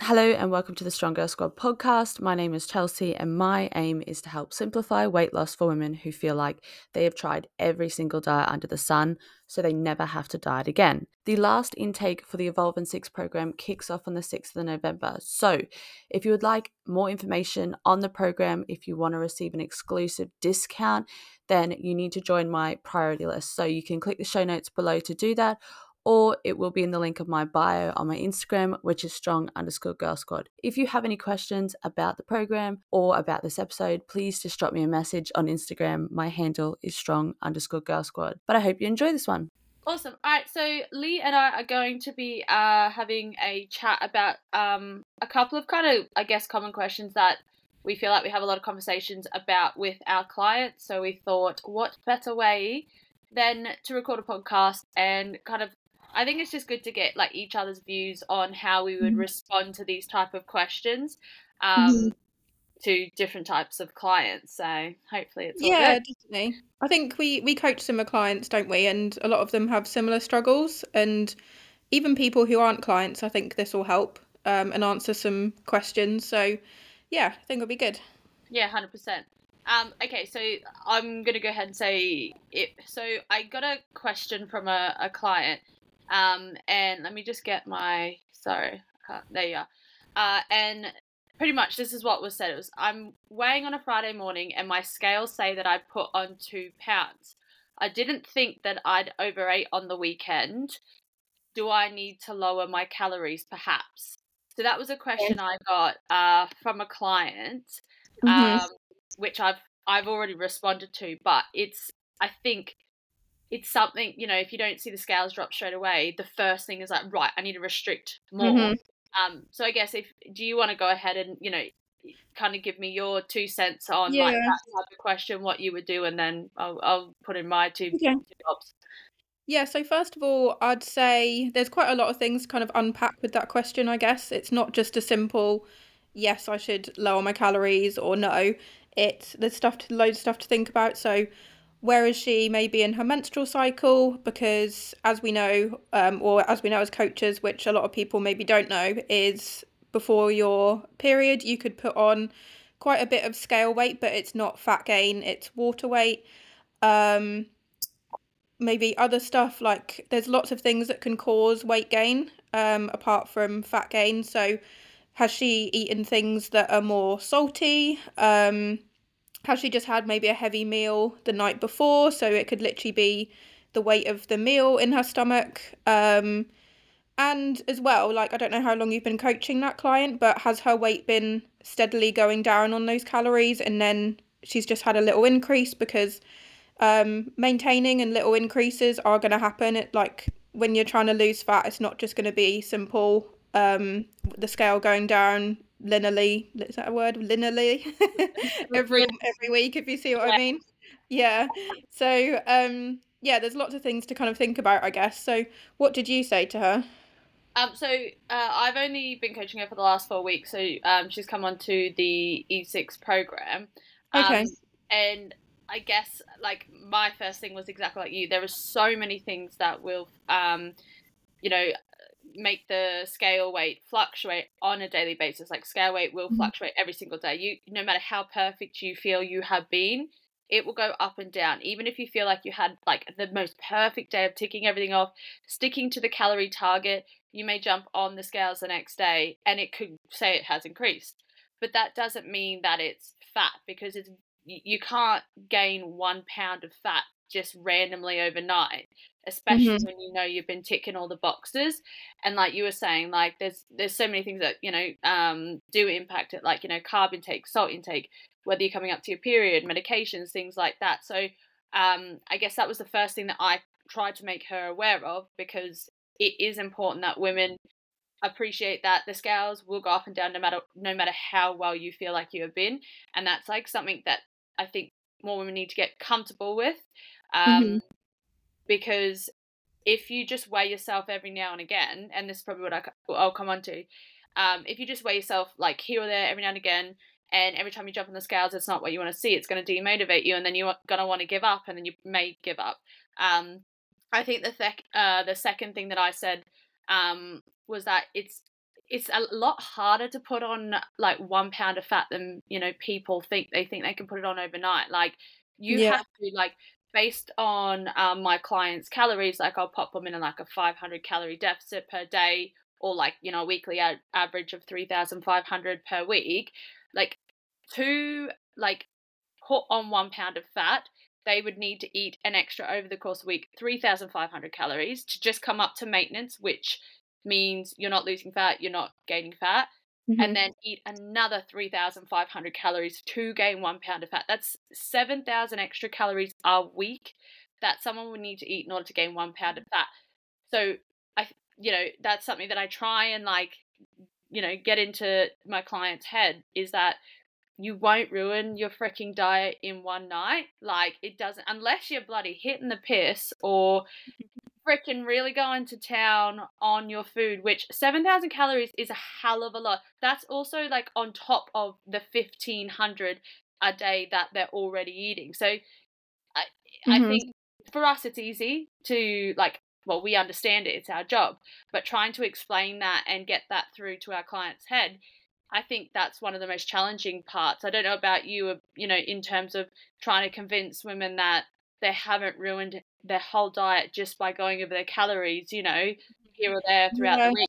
Hello and welcome to the Strong Girl Squad podcast. My name is Chelsea, and my aim is to help simplify weight loss for women who feel like they have tried every single diet under the sun, so they never have to diet again. The last intake for the Evolve in 6 program kicks off on the 6th of November. So, if you would like more information on the program, if you want to receive an exclusive discount, then you need to join my priority list. So, you can click the show notes below to do that or it will be in the link of my bio on my Instagram, which is strong underscore girl squad. If you have any questions about the program or about this episode, please just drop me a message on Instagram. My handle is strong underscore girl squad. But I hope you enjoy this one. Awesome. All right, so Leigh and I are going to be uh, having a chat about um, a couple of kind of, I guess, common questions that we feel like we have a lot of conversations about with our clients. So we thought, what better way than to record a podcast and kind of I think it's just good to get like each other's views on how we would mm-hmm. respond to these type of questions um, mm-hmm. to different types of clients. So hopefully it's yeah, good. definitely. I think we we coach similar clients, don't we? And a lot of them have similar struggles, and even people who aren't clients, I think this will help um, and answer some questions. So yeah, I think it'll be good. Yeah, hundred percent. Um, okay, so I'm gonna go ahead and say it. So I got a question from a, a client um, and let me just get my sorry, there you are. Uh, and pretty much this is what was said. It was I'm weighing on a Friday morning, and my scales say that I put on two pounds. I didn't think that I'd overate on the weekend. Do I need to lower my calories, perhaps? So that was a question I got uh, from a client, mm-hmm. um, which I've I've already responded to. But it's I think it's something you know if you don't see the scales drop straight away the first thing is like right i need to restrict more mm-hmm. um so i guess if do you want to go ahead and you know kind of give me your two cents on yeah. like that type of question what you would do and then i'll, I'll put in my two, okay. two jobs yeah, so first of all, I'd say there's quite a lot of things kind of unpack with that question, I guess. It's not just a simple yes, I should lower my calories or no. It's there's stuff to loads of stuff to think about. So where is she? Maybe in her menstrual cycle because as we know um, or as we know as coaches which a lot of people maybe don't know is before your period you could put on quite a bit of scale weight but it's not fat gain it's water weight. Um, maybe other stuff like there's lots of things that can cause weight gain um, apart from fat gain. So has she eaten things that are more salty? Um, has she just had maybe a heavy meal the night before? So it could literally be the weight of the meal in her stomach. Um, and as well, like, I don't know how long you've been coaching that client, but has her weight been steadily going down on those calories? And then she's just had a little increase because um, maintaining and little increases are going to happen. It, like, when you're trying to lose fat, it's not just going to be simple um, the scale going down linearly. Is that a word? Linearly every every week, if you see what yeah. I mean. Yeah. So um, yeah, there's lots of things to kind of think about, I guess. So what did you say to her? Um, so uh, I've only been coaching her for the last four weeks. So um, she's come onto the E6 program. Um, okay. And I guess like my first thing was exactly like you. There are so many things that will, um, you know, make the scale weight fluctuate on a daily basis. Like scale weight will mm-hmm. fluctuate every single day. You no matter how perfect you feel you have been, it will go up and down. Even if you feel like you had like the most perfect day of ticking everything off, sticking to the calorie target, you may jump on the scales the next day and it could say it has increased. But that doesn't mean that it's fat because it's you can't gain one pound of fat just randomly overnight especially mm-hmm. when you know you've been ticking all the boxes. And like you were saying like there's there's so many things that you know um do impact it like you know carb intake salt intake whether you're coming up to your period medications things like that. So um i guess that was the first thing that i tried to make her aware of because it is important that women appreciate that the scales will go up and down no matter no matter how well you feel like you have been. And that's like something that i think more women need to get comfortable with um, mm-hmm because if you just weigh yourself every now and again, and this is probably what I, will come on to, um, if you just weigh yourself like here or there every now and again, and every time you jump on the scales, it's not what you want to see, it's going to demotivate you, and then you're going to want to give up, and then you may give up. Um, I think the, th- uh, the second thing that I said um, was that it's it's a lot harder to put on like one pound of fat than you know people think they think they can put it on overnight like you Yeah. have to like based on um, my clients calories like i'll pop them in like a 500 calorie deficit per day or like you know a weekly a- average of 3500 per week like to like put on one pound of fat they would need to eat an extra over the course of the week 3500 calories to just come up to maintenance which means you're not losing fat you're not gaining fat Mm-hmm. and then eat another 3,500 calories to gain one pound of fat. That's 7,000 extra calories a week that someone would need to eat in order to gain one pound of fat. So, I, you know, that's something that I try and like, you know, get into my client's head is that you won't ruin your freaking diet in one night. Like, it doesn't, unless you're bloody hitting the piss or freaking really going to town on your food, which 7,000 calories is a hell of a lot. That's also like on top of the 1,500 a day that they're already eating. So I, I Mhm. think for us, it's easy to like, well, we understand it, it's our job, but trying to explain that and get that through to our client's head. I think that's one of the most challenging parts. I don't know about you, uh, you know, in terms of trying to convince women that they haven't ruined their whole diet just by going over their calories, you know, here or there throughout Yeah. the week.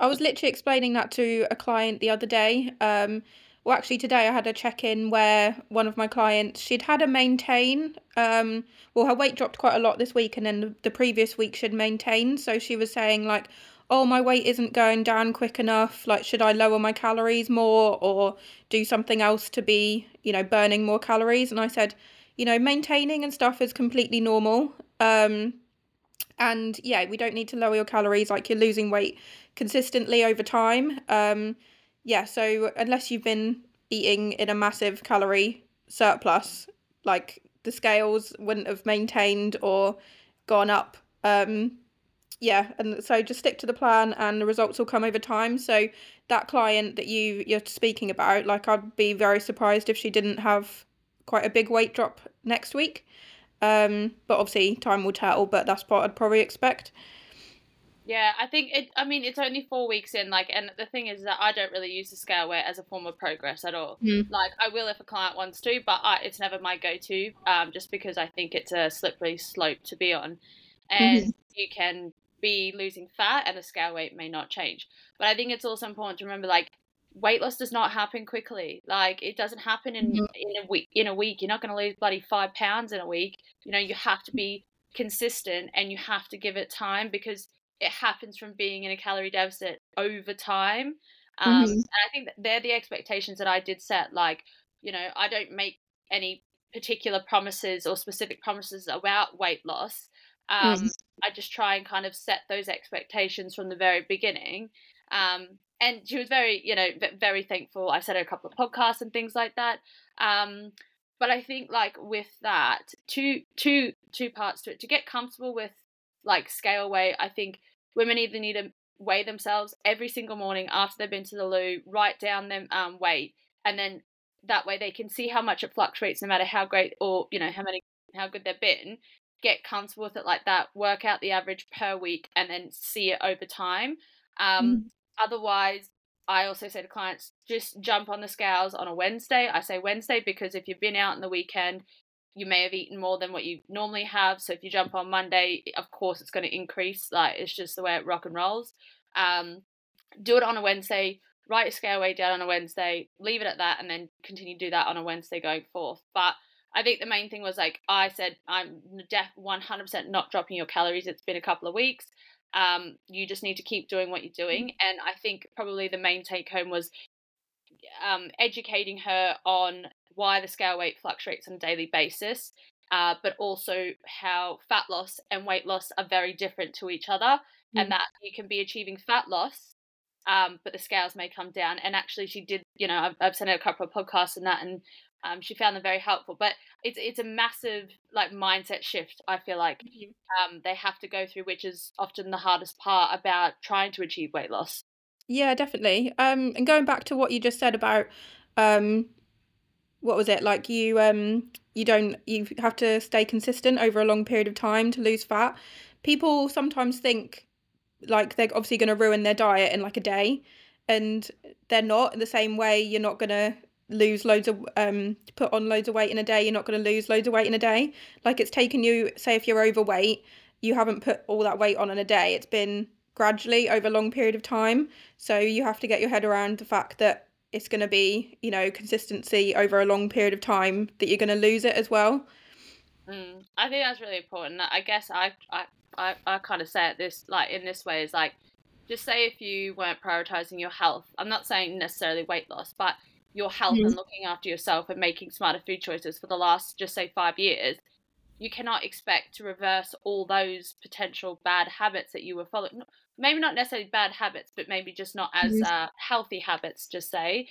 I was literally explaining that to a client the other day. Um, well, actually, today I had a check in where one of my clients she'd had a maintain. Um, well, her weight dropped quite a lot this week, and then the, the previous week she'd maintained. So she was saying like, "Oh, my weight isn't going down quick enough. Like, should I lower my calories more or do something else to be, you know, burning more calories?" And I said, you know, maintaining and stuff is completely normal. Um, and yeah, we don't need to lower your calories. Like you're losing weight consistently over time. Um, yeah, so unless you've been eating in a massive calorie surplus, like the scales wouldn't have maintained or gone up. Um, yeah, and so just stick to the plan, and the results will come over time. So that client that you you're speaking about, like I'd be very surprised if she didn't have quite a big weight drop next week. Um, but obviously time will tell. But that's what I'd probably expect. Yeah, I think it. I mean, it's only four weeks in. Like, and the thing is that I don't really use the scale weight as a form of progress at all. Mm. Like, I will if a client wants to, but I, it's never my go-to. Um, just because I think it's a slippery slope to be on, and you can be losing fat, and the scale weight may not change. But I think it's also important to remember, like, weight loss does not happen quickly. Like, it doesn't happen in Mhm. in a week. In a week, you're not going to lose bloody five pounds in a week. You know, you have to be consistent, and you have to give it time because it happens from being in a calorie deficit over time. Um, Mhm. And I think that they're the expectations that I did set. Like, you know, I don't make any particular promises or specific promises about weight loss. Um, Mm. I just try and kind of set those expectations from the very beginning. Um, and she was very, you know, very thankful. I said a couple of podcasts and things like that. Um, but I think like with that, two, two, two parts to it. To get comfortable with like scale weight, I think women either need to weigh themselves every single morning after they've been to the loo, write down their um, weight, and then that way they can see how much it fluctuates no matter how great or you know how many how good they've been. Get comfortable with it like that. Work out the average per week, and then see it over time. Um, Otherwise, I also say to clients, just jump on the scales on a Wednesday. I say Wednesday because if you've been out in the weekend, you may have eaten more than what you normally have. So if you jump on Monday, of course it's going to increase. Like it's just the way it rock and rolls. Um, do it on a Wednesday. Write a scale weight down on a Wednesday. Leave it at that, and then continue to do that on a Wednesday going forth. But I think the main thing was like I said, I'm def 100% not dropping your calories. It's been a couple of weeks. Um, you just need to keep doing what you're doing. And I think probably the main take home was um, educating her on why the scale weight fluctuates on a daily basis, uh, but also how fat loss and weight loss are very different to each other, Mm. and that you can be achieving fat loss. Um, but the scales may come down, and actually, she did. You know, I've, I've sent her a couple of podcasts and that, and um, she found them very helpful. But it's it's a massive like mindset shift. I feel like um, they have to go through, which is often the hardest part about trying to achieve weight loss. Yeah, definitely. Um, and going back to what you just said about, um, what was it like? You um, you don't you have to stay consistent over a long period of time to lose fat. People sometimes think like they're obviously going to ruin their diet in like a day, and they're not in the same way you're not going to lose loads of um put on loads of weight in a day you're not going to lose loads of weight in a day. Like it's taken you say if you're overweight you haven't put all that weight on in a day. It's been gradually over a long period of time. So you have to get your head around the fact that it's going to be you know consistency over a long period of time that you're going to lose it as well. Mm, i think that's really important. I guess i i i, I kind of say it this like in this way is like just say if you weren't prioritizing your health i'm not saying necessarily weight loss but your health mm-hmm. and looking after yourself and making smarter food choices for the last just say five years you cannot expect to reverse all those potential bad habits that you were following maybe not necessarily bad habits but maybe just not as mm-hmm. uh, healthy habits just say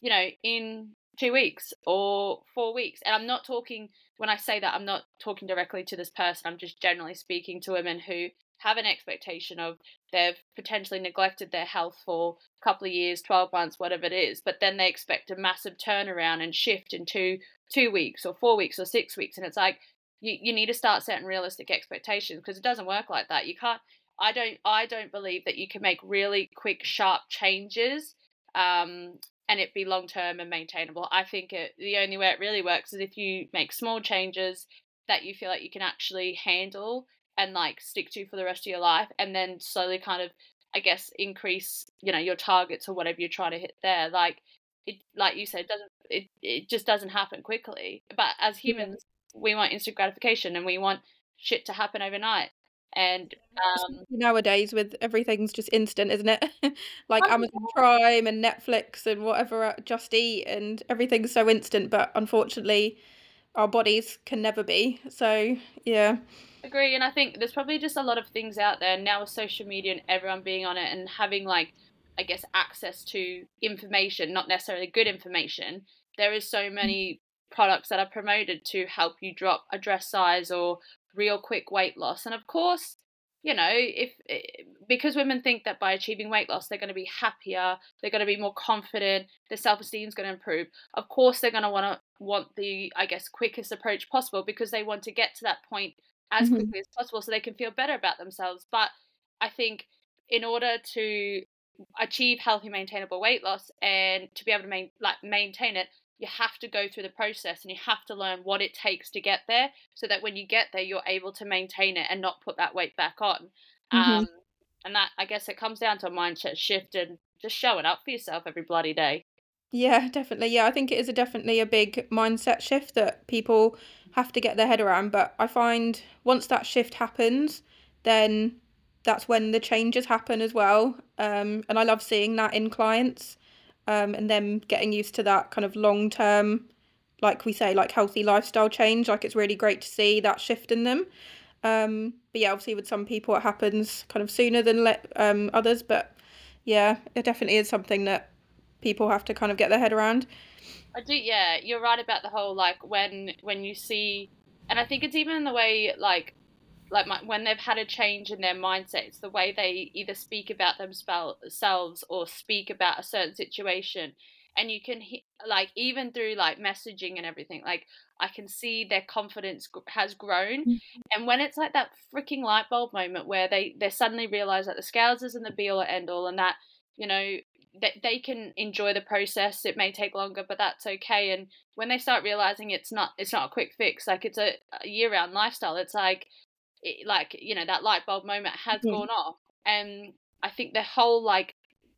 you know in two weeks or four weeks and i'm not talking when i say that i'm not talking directly to this person i'm just generally speaking to women who have an expectation of they've potentially neglected their health for a couple of years, 12 months, whatever it is, but then they expect a massive turnaround and shift in two, two weeks or four weeks or six weeks. And it's like, you, you need to start setting realistic expectations because it doesn't work like that. You can't, I don't, I don't believe that you can make really quick, sharp changes um, and it be long term and maintainable. I think it, the only way it really works is if you make small changes that you feel like you can actually handle and like stick to for the rest of your life and then slowly kind of I guess increase, you know, your targets or whatever you're trying to hit there. Like it like you said, it doesn't it, it just doesn't happen quickly. But as humans yeah. we want instant gratification and we want shit to happen overnight. And um, nowadays with everything's just instant, isn't it? like Amazon Prime and Netflix and whatever Just Eat and everything's so instant, but unfortunately our bodies can never be. So yeah agree and i think there's probably just a lot of things out there now with social media and everyone being on it and having like i guess access to information not necessarily good information. There is so many products that are promoted to help you drop a dress size or real quick weight loss and of course you know if eh, because women think that by achieving weight loss they're going to be happier they're going to be more confident their self-esteem is going to improve of course they're going to want to want the i guess quickest approach possible because they want to get to that point as mm-hmm. quickly as possible so they can feel better about themselves. But I think in order to achieve healthy, maintainable weight loss and to be able to main, like maintain it, you have to go through the process and you have to learn what it takes to get there so that when you get there you're able to maintain it and not put that weight back on mm-hmm. um, and that i guess it comes down to a mindset shift and just showing up for yourself every bloody day yeah definitely yeah i think it is a definitely a big mindset shift that people have to get their head around. But I find once that shift happens, then that's when the changes happen as well. Um, and I love seeing that in clients um, and them getting used to that kind of long term, like we say, like healthy lifestyle change. Like it's really great to see that shift in them. Um, but yeah, obviously with some people it happens kind of sooner than let um, others. But yeah, it definitely is something that people have to kind of get their head around. I do. Yeah, you're right about the whole like when when you see, and I think it's even the way like like my, when they've had a change in their mindset, it's the way they either speak about themselves or speak about a certain situation, and you can like even through like messaging and everything, like I can see their confidence has grown, mm-hmm. and when it's like that freaking light bulb moment where they they suddenly realize that the scales isn't the be all or end all, and that you know they, they can enjoy the process it may take longer but that's okay. And when they start realizing it's not it's not a quick fix like it's a, a year round lifestyle it's like it, like you know that light bulb moment has mm-hmm. gone off. And i think the whole like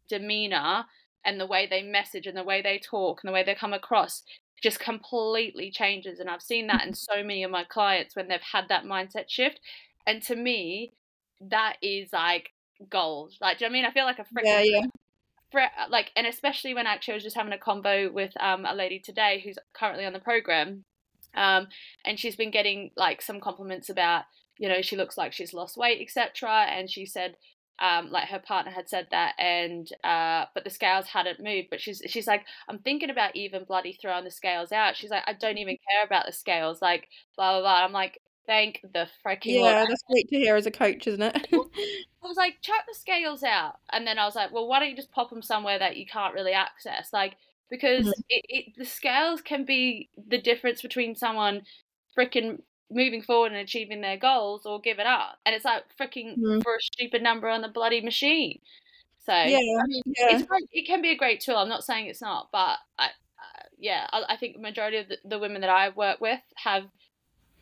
demeanor and the way they message and the way they talk and the way they come across just completely changes. And i've seen that in so many of my clients when they've had that mindset shift. And to me that is like gold. Like do you know I mean? I feel like a freaking yeah, yeah like and especially when actually I was just having a convo with um, a lady today who's currently on the program um, and she's been getting like some compliments about you know she looks like she's lost weight etc and she said um, like her partner had said that and uh, but the scales hadn't moved but she's she's like i'm thinking about even bloody throwing the scales out. She's like i don't even care about the scales like blah blah blah. I'm like Thank the freaking Yeah, Lord. that's great to hear as a coach, isn't it? I was like, chuck the scales out. And then I was like, well, why don't you just pop them somewhere that you can't really access? Like, because mm-hmm. it, it, the scales can be the difference between someone freaking moving forward and achieving their goals or give it up. And it's like freaking mm-hmm. for a stupid number on the bloody machine. So Yeah, I mean, yeah. great, it can be a great tool. I'm not saying it's not, but I, uh, yeah, I, I think the majority of the, the women that I work with have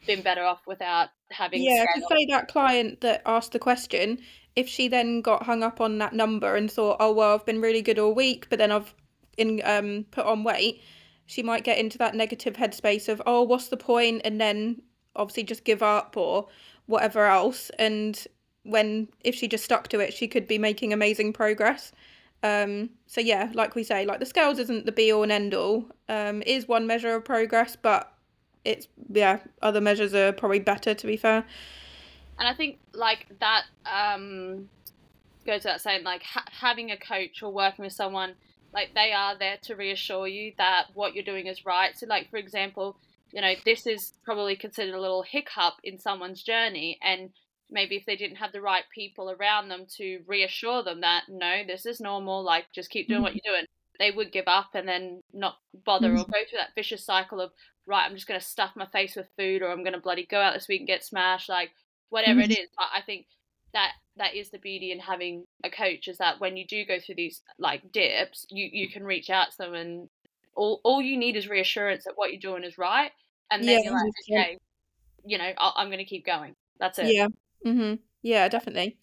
been better off without having Yeah, to say that client that asked the question, if she then got hung up on that number and thought, oh well, I've been really good all week, but then I've in um put on weight, she might get into that negative headspace of, oh, what's the point? And then obviously just give up or whatever else. And when if she just stuck to it, she could be making amazing progress. Um, so yeah, like we say, like the scales isn't the be all and end all. Um, is one measure of progress, but it's yeah, other measures are probably better to be fair. And I think like that um, goes without saying, like ha- having a coach or working with someone, like they are there to reassure you that what you're doing is right. So, like for example, you know this is probably considered a little hiccup in someone's journey, and maybe if they didn't have the right people around them to reassure them that no, this is normal, like just keep doing what you're doing, they would give up and then not bother or go through that vicious cycle of right, I'm just going to stuff my face with food or I'm going to bloody go out this week and get smashed, like whatever it is. But I think that that is the beauty in having a coach is that when you do go through these like dips, you you can reach out to them and all all you need is reassurance that what you're doing is right, and then Yeah, you're like, 100%. okay, you know, I'll, I'm going to keep going. That's it. Yeah. mm-hmm. Yeah, definitely.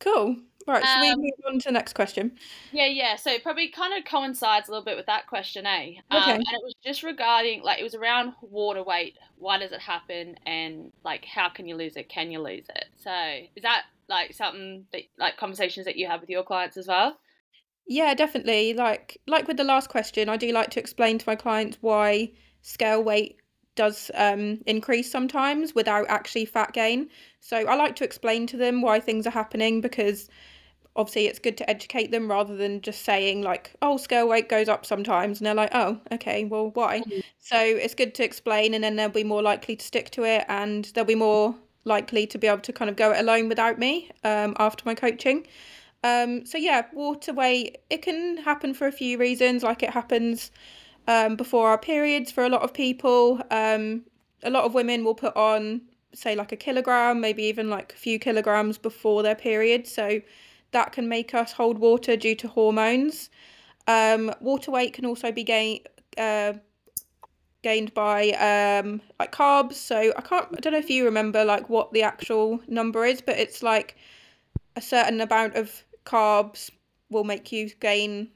Cool. Right, so we Um, move on to the next question. Yeah, yeah. So it probably kind of coincides a little bit with that question, eh? Um, Okay. and it was just regarding, like, it was around water weight. Why does it happen? And, like, how can you lose it? Can you lose it? So is that, like, something that, like, conversations that you have with your clients as well? Yeah, definitely. Like like with the last question, I do like to explain to my clients why scale weight does um, increase sometimes without actually fat gain. So I like to explain to them why things are happening because obviously it's good to educate them rather than just saying like, oh, scale weight goes up sometimes, and they're like, oh, okay, well, why? So it's good to explain, and then they'll be more likely to stick to it, and they'll be more likely to be able to kind of go it alone without me um, after my coaching. Um, so yeah, water weight, it can happen for a few reasons, like it happens um, before our periods for a lot of people. Um, a lot of women will put on, say, like a kilogram, maybe even like a few kilograms before their period. So that can make us hold water due to hormones. Um, water weight can also be gained uh, gained by um, like carbs. So I can't, I don't know if you remember like what the actual number is, but it's like a certain amount of carbs will make you gain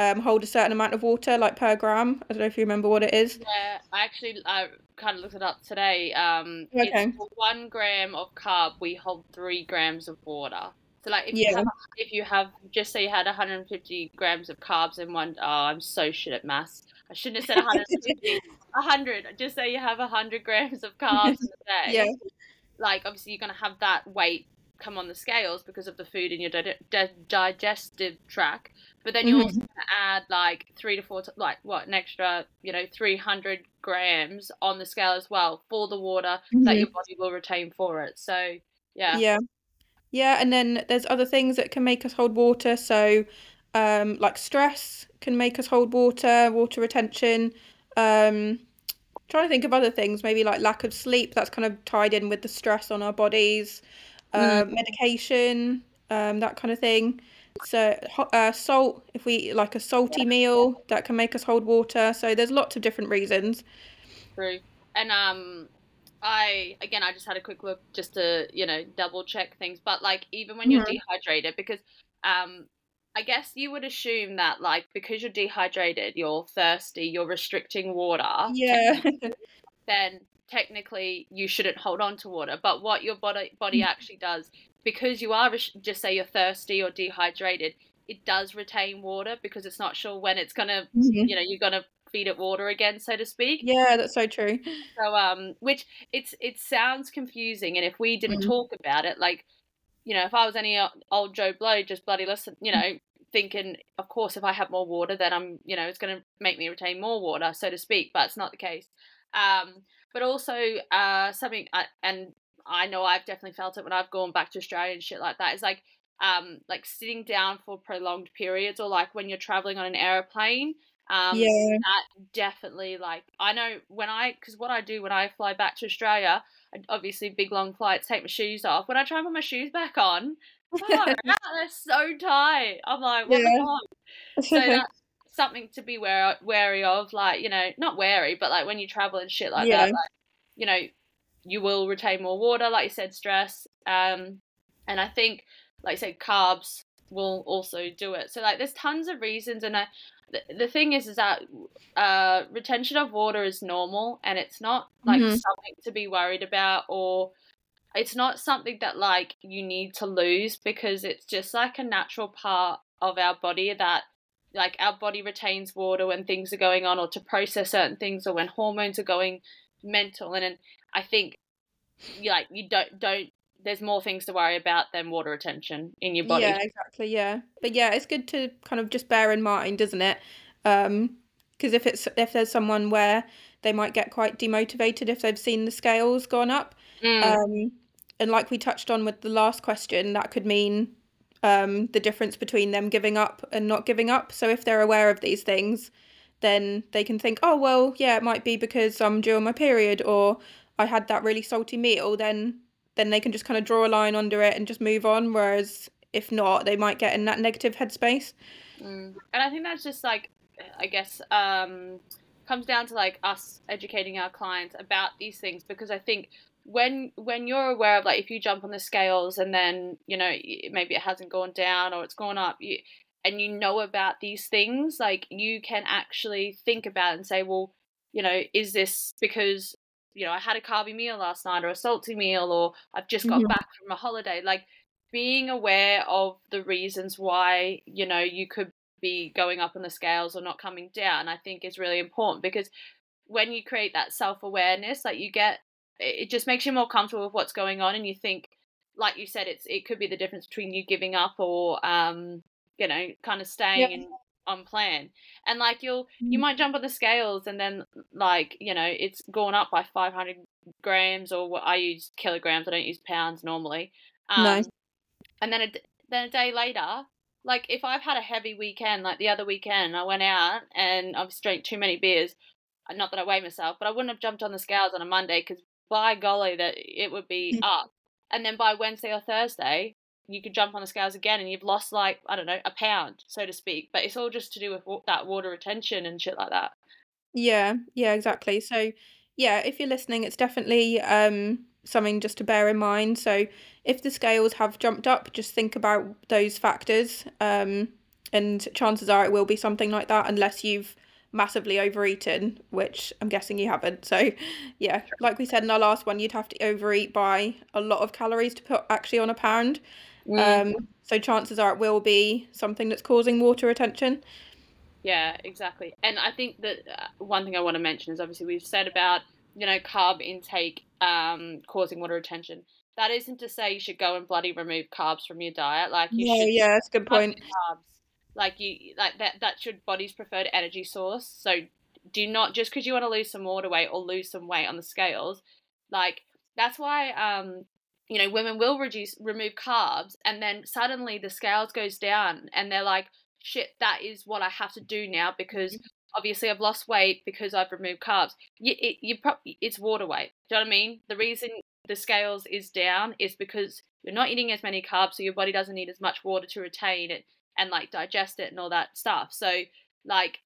um, hold a certain amount of water, like per gram. I don't know if you remember what it is. Yeah, I actually I kind of looked it up today. Um, Okay. it's for one gram of carb, we hold three grams of water. So like if you have if you have just say you had 150 grams of carbs in one, oh, I'm so shit at maths. I shouldn't have said 150. 100. Just say you have 100 grams of carbs in a day. Yeah. Like obviously you're gonna have that weight come on the scales because of the food in your di- di- digestive tract. But then you're Mhm. also add like three to four, t- like what, an extra, you know, 300 grams on the scale as well for the water that your body will retain for it. So, yeah. Yeah. Yeah, and then there's other things that can make us hold water. So, um, like stress can make us hold water, water retention. Um, trying to think of other things, maybe like lack of sleep. That's kind of tied in with the stress on our bodies. Uh, medication, um, that kind of thing. So, uh, salt. If we eat like a salty meal, that can make us hold water. So there's lots of different reasons. True. And um I again I just had a quick look just to, you know, double check things. But like even when you're dehydrated, because um I guess you would assume that like because you're dehydrated, you're thirsty, you're restricting water, Yeah. then technically you shouldn't hold on to water. But what your body body actually does, because you are just say you're thirsty or dehydrated, it does retain water because it's not sure when it's gonna, Mhm. you know, you're gonna feed it water again, so to speak. Yeah, that's so true. So um, which it's it sounds confusing, and if we didn't Mhm. talk about it, like, you know, if I was any old Joe Blow, just bloody listen, you know, thinking, of course, if I have more water, then I'm, you know, it's going to make me retain more water, so to speak. But it's not the case. Um, but also uh, something, I, and I know I've definitely felt it when I've gone back to Australia and shit like that. Is like um, like sitting down for prolonged periods, or like when you're traveling on an aeroplane. Um, Yeah. that definitely like I know when I because what I do when I fly back to Australia, obviously big long flights, take my shoes off. When I try and put my shoes back on, oh, they're so tight. I'm like, what yeah. the fuck? So that's something to be wary, wary of. Like, you know, not wary, but like when you travel and shit like yeah. that, like, you know, you will retain more water, like you said, stress. Um, and I think, like you said, carbs will also do it. So like, there's tons of reasons, and I, the, the thing is, is that uh, retention of water is normal, and it's not like mm-hmm. something to be worried about, or it's not something that like you need to lose because it's just like a natural part of our body that like our body retains water when things are going on or to process certain things or when hormones are going mental and, and I think like you don't don't there's more things to worry about than water retention in your body. Yeah, exactly. Yeah, but yeah, it's good to kind of just bear in mind, isn't it? Um, because if it's if there's someone where they might get quite demotivated if they've seen the scales gone up, mm. um, and like we touched on with the last question, that could mean um the difference between them giving up and not giving up. So if they're aware of these things, then they can think, oh well, yeah, it might be because I'm due on my period or I had that really salty meal, then then they can just kind of draw a line under it and just move on. Whereas if not, they might get in that negative headspace. Mm. And I think that's just like, I guess, um, comes down to like us educating our clients about these things because I think when when you're aware of like if you jump on the scales and then you know maybe it hasn't gone down or it's gone up you and you know about these things like you can actually think about and say well you know is this because you know, I had a carby meal last night or a salty meal or I've just got mm-hmm. back from a holiday. Like being aware of the reasons why, you know, you could be going up on the scales or not coming down, I think is really important because when you create that self awareness, like you get it just makes you more comfortable with what's going on and you think like you said it's it could be the difference between you giving up or um you know kind of staying yeah. and on plan and like you'll you mm. might jump on the scales and then like you know it's gone up by 500 grams or what i use kilograms i don't use pounds normally um, no. and then a, then a day later like if i've had a heavy weekend like the other weekend i went out and i've drank too many beers not that i weigh myself but i wouldn't have jumped on the scales on a monday because by golly that it would be up and then by wednesday or thursday you could jump on the scales again and you've lost like I don't know a pound, so to speak. But it's all just to do with that water retention and shit like that. Yeah, yeah, exactly. So yeah, if you're listening, it's definitely um, something just to bear in mind. So if the scales have jumped up, just think about those factors, um, and chances are it will be something like that, unless you've massively overeaten, which I'm guessing you haven't. So, yeah, like we said in our last one, you'd have to overeat by a lot of calories to put actually on a pound. Mm. Um, so chances are it will be something that's causing water retention. Yeah, exactly. And I think that uh, one thing I want to mention is obviously we've said about you know carb intake um, causing water retention. That isn't to say you should go and bloody remove carbs from your diet. Like you yeah, should. Yeah, that's a good point. Carbs. Like you, like that. That's your body's preferred energy source. So do not just because you want to lose some water weight or lose some weight on the scales. Like that's why um, you know women will reduce remove carbs and then suddenly the scales goes down and they're like shit that is what i have to do now because obviously i've lost weight because i've removed carbs you, it, you pro- it's water weight do you know what i mean the reason the scales is down is because you're not eating as many carbs so your body doesn't need as much water to retain it and like digest it and all that stuff so like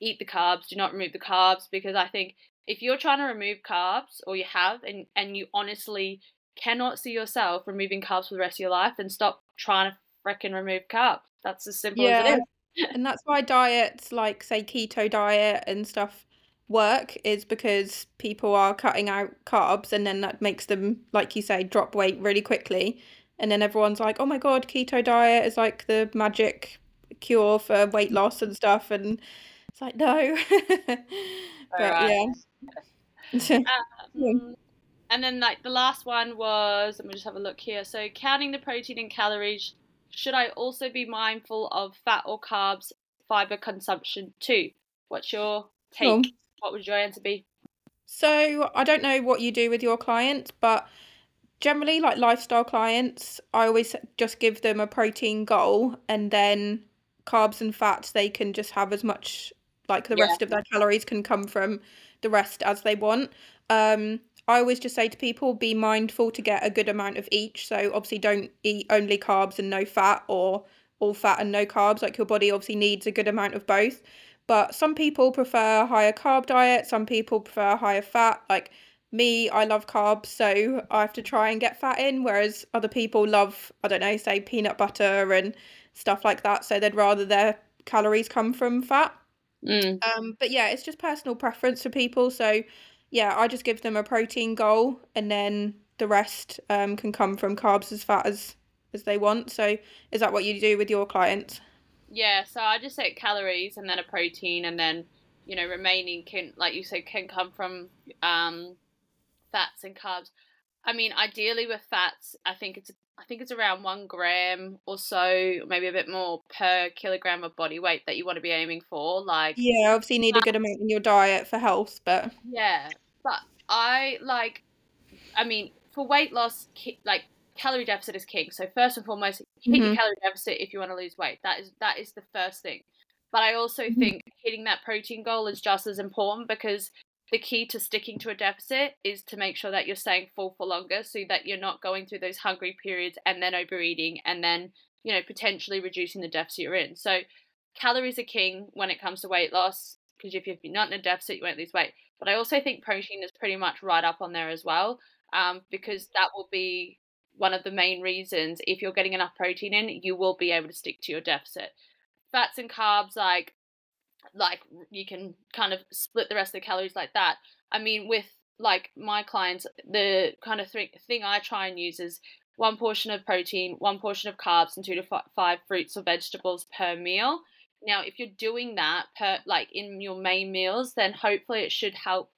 eat the carbs do not remove the carbs because i think if you're trying to remove carbs or you have and and you honestly cannot see yourself removing carbs for the rest of your life, then stop trying to freaking remove carbs. That's as simple yeah. as it is. and that's why diets like say keto diet and stuff work is because people are cutting out carbs and then that makes them like you say drop weight really quickly and then everyone's like oh my god keto diet is like the magic cure for weight loss and stuff and it's like no but right. yeah um, and then like the last one was let me just have a look here. So counting the protein and calories, should I also be mindful of fat or carbs, fiber consumption too? What's your take? Cool. What would your answer be? So I don't know what you do with your clients, but generally like lifestyle clients, I always just give them a protein goal and then carbs and fats they can just have as much like the yeah. rest of their calories can come from the rest as they want. Um, I always just say to people be mindful to get a good amount of each. So obviously don't eat only carbs and no fat or all fat and no carbs. Like your body obviously needs a good amount of both. But some people prefer a higher carb diet, some people prefer higher fat. Like me, I love carbs, so I have to try and get fat in, whereas other people love, I don't know, say peanut butter and stuff like that. So they'd rather their calories come from fat. Mm. Um, but yeah, it's just personal preference for people. So yeah, I just give them a protein goal, and then the rest um, can come from carbs as fat as as they want. So is that what you do with your clients? Yeah, so I just set calories and then a protein, and then you know remaining can, like you said, can come from um, fats and carbs. I mean, ideally with fats, I think it's I think it's around one gram or so, maybe a bit more per kilogram of body weight that you want to be aiming for. Like, yeah, obviously you need a good amount in your diet for health, but yeah, but I like, I mean, for weight loss, like calorie deficit is king. So first and foremost, hit mm-hmm. your calorie deficit if you want to lose weight. That is that is the first thing. But I also mm-hmm. think hitting that protein goal is just as important because the key to sticking to a deficit is to make sure that you're staying full for longer so that you're not going through those hungry periods and then overeating and then, you know, potentially reducing the deficit you're in. So calories are king when it comes to weight loss because if you're not in a deficit, you won't lose weight. But I also think protein is pretty much right up on there as well um, because that will be one of the main reasons if you're getting enough protein in, you will be able to stick to your deficit. Fats and carbs, like like you can kind of split the rest of the calories like that. I mean, with like my clients, the kind of th- thing I try and use is one portion of protein, one portion of carbs, and two to f- five fruits or vegetables per meal. Now, if you're doing that per like in your main meals, then hopefully it should help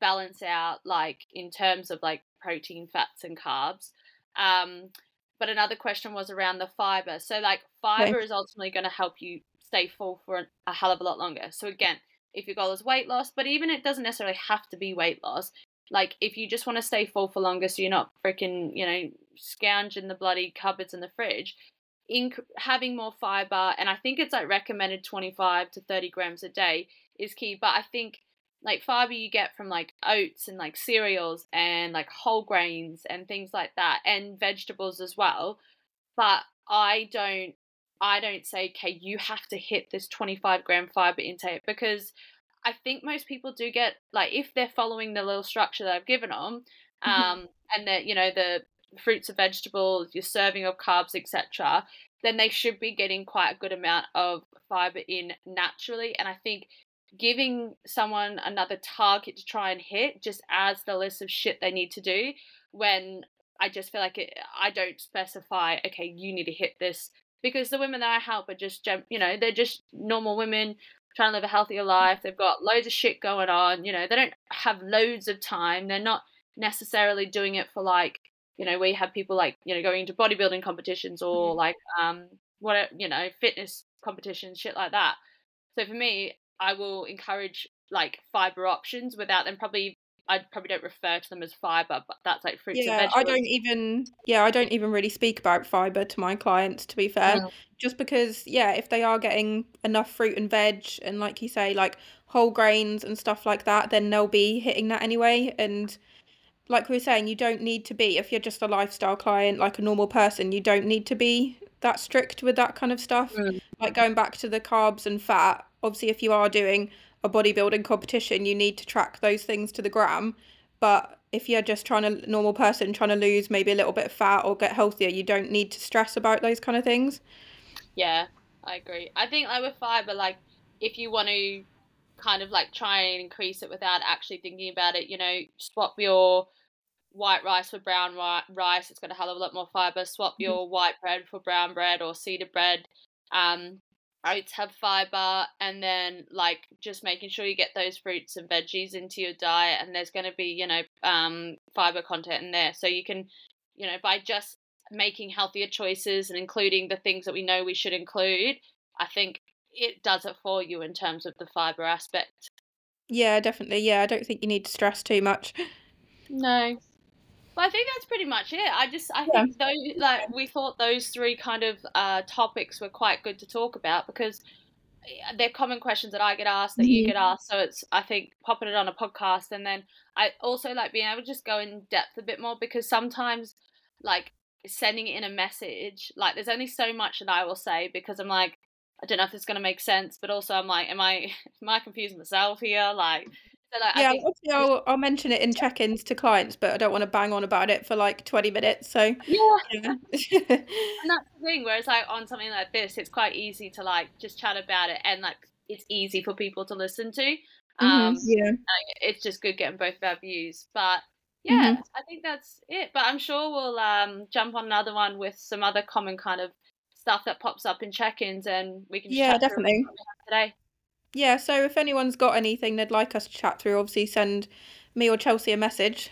balance out like in terms of like protein, fats, and carbs. Um, but another question was around the fiber. So like fiber okay. is ultimately going to help you stay full for a hell of a lot longer. So again, if your goal is weight loss, but even it doesn't necessarily have to be weight loss. Like if you just want to stay full for longer, so you're not freaking you know scounging the bloody cupboards in the fridge. In having more fiber, and I think it's like recommended 25 to 30 grams a day is key. But I think like fiber you get from like oats and like cereals and like whole grains and things like that and vegetables as well but i don't I don't say, okay, you have to hit this 25 gram fiber intake because I think most people do get, like, if they're following the little structure that I've given them, mm-hmm. um, and that, you know, the fruits and vegetables, your serving of carbs, etc., then they should be getting quite a good amount of fiber in naturally. And I think giving someone another target to try and hit just adds the list of shit they need to do when I just feel like it, I don't specify, okay, you need to hit this because the women that I help are just, you know, they're just normal women trying to live a healthier life. They've got loads of shit going on. You know, they don't have loads of time. They're not necessarily doing it for like, you know, we have people like, you know, going into bodybuilding competitions or mm-hmm. like, um, what, you know, fitness competitions, shit like that. So for me, I will encourage like fiber options without them probably I probably don't refer to them as fiber, but that's like fruits yeah, and vegetables. I don't even yeah, I don't even really speak about fiber to my clients to be fair. Mm. Just because yeah, if they are getting enough fruit and veg and like you say like whole grains and stuff like that, then they'll be hitting that anyway and like we were saying, you don't need to be if you're just a lifestyle client like a normal person, you don't need to be that strict with that kind of stuff. Mm. Like going back to the carbs and fat, obviously if you are doing a bodybuilding competition, you need to track those things to the gram. But if you're just trying to normal person trying to lose maybe a little bit of fat or get healthier, you don't need to stress about those kind of things. Yeah, I agree. I think like with fiber, like if you want to kind of like try and increase it without actually thinking about it, you know, swap your white rice for brown rice. It's got a hell of a lot more fiber. Swap mm-hmm. your white bread for brown bread or Seda bread. Um, oats have fiber and then like just making sure you get those fruits and veggies into your diet and there's going to be you know um, fiber content in there. So you can you know by just making healthier choices and including the things that we know we should include i think it does it for you in terms of the fiber aspect. Yeah definitely. Yeah i don't think you need to stress too much. No but I think that's pretty much it. I just I yeah. think those like we thought those three kind of uh, topics were quite good to talk about because they're common questions that I get asked that you get asked. So it's I think popping it on a podcast, and then I also like being able to just go in depth a bit more because sometimes like sending it in a message, like there's only so much that I will say because I'm like I don't know if it's going to make sense, but also I'm like, am I am I confusing myself here? Like, so like yeah, obviously I'll, I'll mention it in check-ins to clients, but I don't want to bang on about it for like 20 minutes. So yeah, yeah. and that's the thing. Whereas like on something like this, it's quite easy to like just chat about it, and like it's easy for people to listen to. Um, Mhm, yeah. it's just good getting both of our views. But yeah, Mhm. I think that's it. But I'm sure we'll um jump on another one with some other common kind of stuff that pops up in check-ins, and we can Yeah, chat definitely. what we have today. Yeah, so if anyone's got anything they'd like us to chat through, obviously send me or Chelsea a message.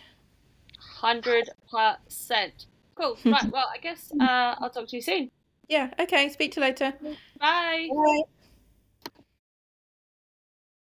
Hundred percent. Cool. Right. Well, I guess uh, I'll talk to you soon. Yeah, okay, speak to you later. Bye. Bye.